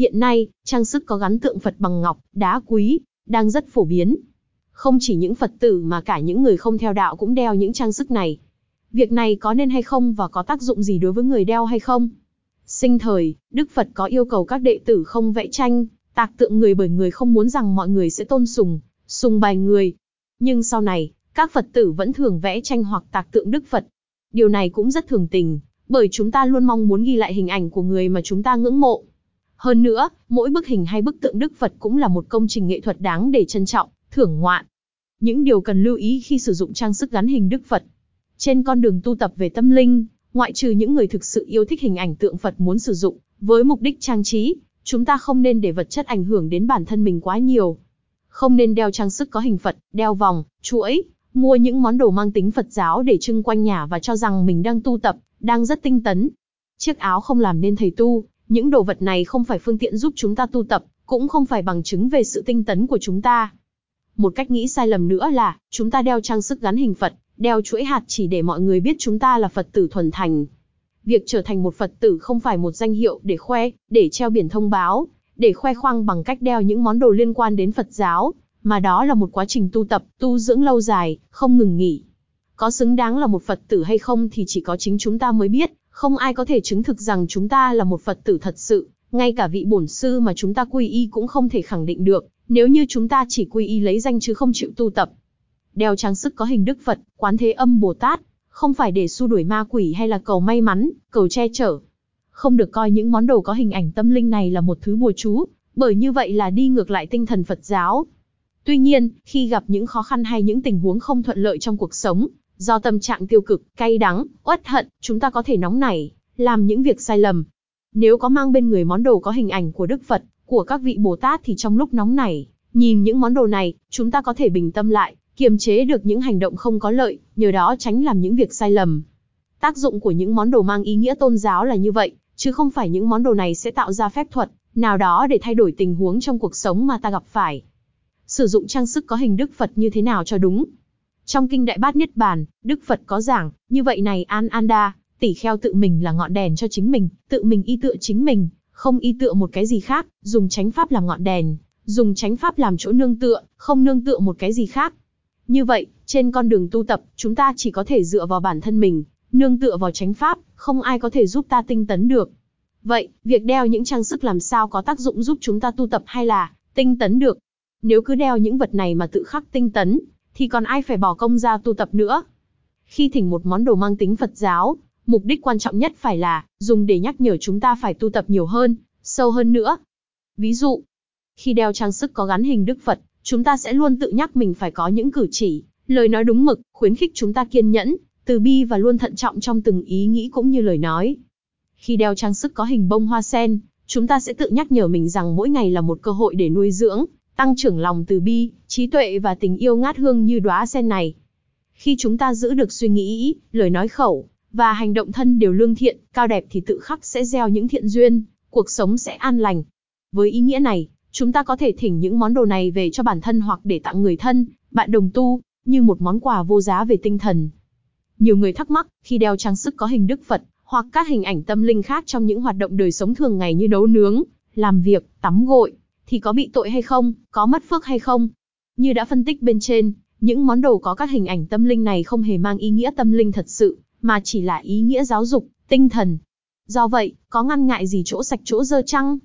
Hiện nay, trang sức có gắn tượng Phật bằng ngọc, đá quý, đang rất phổ biến. Không chỉ những Phật tử mà cả những người không theo đạo cũng đeo những trang sức này. Việc này có nên hay không và có tác dụng gì đối với người đeo hay không? Sinh thời, Đức Phật có yêu cầu các đệ tử không vẽ tranh, tạc tượng người bởi người không muốn rằng mọi người sẽ tôn sùng, sùng bài người. Nhưng sau này, các Phật tử vẫn thường vẽ tranh hoặc tạc tượng Đức Phật. Điều này cũng rất thường tình, bởi chúng ta luôn mong muốn ghi lại hình ảnh của người mà chúng ta ngưỡng mộ. Hơn nữa, mỗi bức hình hay bức tượng Đức Phật cũng là một công trình nghệ thuật đáng để trân trọng, thưởng ngoạn. Những điều cần lưu ý khi sử dụng trang sức gắn hình Đức Phật. Trên con đường tu tập về tâm linh, ngoại trừ những người thực sự yêu thích hình ảnh tượng Phật muốn sử dụng, với mục đích trang trí, chúng ta không nên để vật chất ảnh hưởng đến bản thân mình quá nhiều. Không nên đeo trang sức có hình Phật, đeo vòng, chuỗi, mua những món đồ mang tính Phật giáo để trưng quanh nhà và cho rằng mình đang tu tập, đang rất tinh tấn. Chiếc áo không làm nên thầy tu, những đồ vật này không phải phương tiện giúp chúng ta tu tập, cũng không phải bằng chứng về sự tinh tấn của chúng ta. Một cách nghĩ sai lầm nữa là, chúng ta đeo trang sức gắn hình Phật, đeo chuỗi hạt chỉ để mọi người biết chúng ta là Phật tử thuần thành. Việc trở thành một Phật tử không phải một danh hiệu để khoe, để treo biển thông báo, để khoe khoang bằng cách đeo những món đồ liên quan đến Phật giáo, mà đó là một quá trình tu tập, tu dưỡng lâu dài, không ngừng nghỉ. Có xứng đáng là một Phật tử hay không thì chỉ có chính chúng ta mới biết, không ai có thể chứng thực rằng chúng ta là một Phật tử thật sự, ngay cả vị bổn sư mà chúng ta quy y cũng không thể khẳng định được, nếu như chúng ta chỉ quy y lấy danh chứ không chịu tu tập. Đeo trang sức có hình Đức Phật, Quán Thế Âm Bồ Tát, không phải để xua đuổi ma quỷ hay là cầu may mắn, cầu che chở. Không được coi những món đồ có hình ảnh tâm linh này là một thứ bùa chú, bởi như vậy là đi ngược lại tinh thần Phật giáo. Tuy nhiên, khi gặp những khó khăn hay những tình huống không thuận lợi trong cuộc sống, do tâm trạng tiêu cực, cay đắng, uất hận, chúng ta có thể nóng nảy, làm những việc sai lầm. Nếu có mang bên người món đồ có hình ảnh của Đức Phật, của các vị Bồ Tát thì trong lúc nóng nảy, nhìn những món đồ này, chúng ta có thể bình tâm lại, kiềm chế được những hành động không có lợi, nhờ đó tránh làm những việc sai lầm. Tác dụng của những món đồ mang ý nghĩa tôn giáo là như vậy, chứ không phải những món đồ này sẽ tạo ra phép thuật nào đó để thay đổi tình huống trong cuộc sống mà ta gặp phải. Sử dụng trang sức có hình Đức Phật như thế nào cho đúng? Trong kinh Đại Bát Niết Bàn, Đức Phật có giảng, như vậy này An Anda, tỷ kheo tự mình là ngọn đèn cho chính mình, tự mình y tựa chính mình, không y tựa một cái gì khác, dùng chánh pháp làm ngọn đèn, dùng chánh pháp làm chỗ nương tựa, không nương tựa một cái gì khác. Như vậy, trên con đường tu tập, chúng ta chỉ có thể dựa vào bản thân mình, nương tựa vào chánh pháp, không ai có thể giúp ta tinh tấn được. Vậy, việc đeo những trang sức làm sao có tác dụng giúp chúng ta tu tập hay là tinh tấn được? Nếu cứ đeo những vật này mà tự khắc tinh tấn, thì còn ai phải bỏ công ra tu tập nữa? Khi thỉnh một món đồ mang tính Phật giáo, mục đích quan trọng nhất phải là dùng để nhắc nhở chúng ta phải tu tập nhiều hơn, sâu hơn nữa. Ví dụ, khi đeo trang sức có gắn hình Đức Phật, chúng ta sẽ luôn tự nhắc mình phải có những cử chỉ, lời nói đúng mực, khuyến khích chúng ta kiên nhẫn, từ bi và luôn thận trọng trong từng ý nghĩ cũng như lời nói. Khi đeo trang sức có hình bông hoa sen, chúng ta sẽ tự nhắc nhở mình rằng mỗi ngày là một cơ hội để nuôi dưỡng, tăng trưởng lòng từ bi, trí tuệ và tình yêu ngát hương như đóa sen này. Khi chúng ta giữ được suy nghĩ, lời nói khẩu và hành động thân đều lương thiện, cao đẹp thì tự khắc sẽ gieo những thiện duyên, cuộc sống sẽ an lành. Với ý nghĩa này, chúng ta có thể thỉnh những món đồ này về cho bản thân hoặc để tặng người thân, bạn đồng tu, như một món quà vô giá về tinh thần. Nhiều người thắc mắc, khi đeo trang sức có hình Đức Phật, hoặc các hình ảnh tâm linh khác trong những hoạt động đời sống thường ngày như nấu nướng, làm việc, tắm gội, thì có bị tội hay không, có mất phước hay không? Như đã phân tích bên trên, những món đồ có các hình ảnh tâm linh này không hề mang ý nghĩa tâm linh thật sự, mà chỉ là ý nghĩa giáo dục, tinh thần. Do vậy, có ngăn ngại gì chỗ sạch chỗ dơ chăng?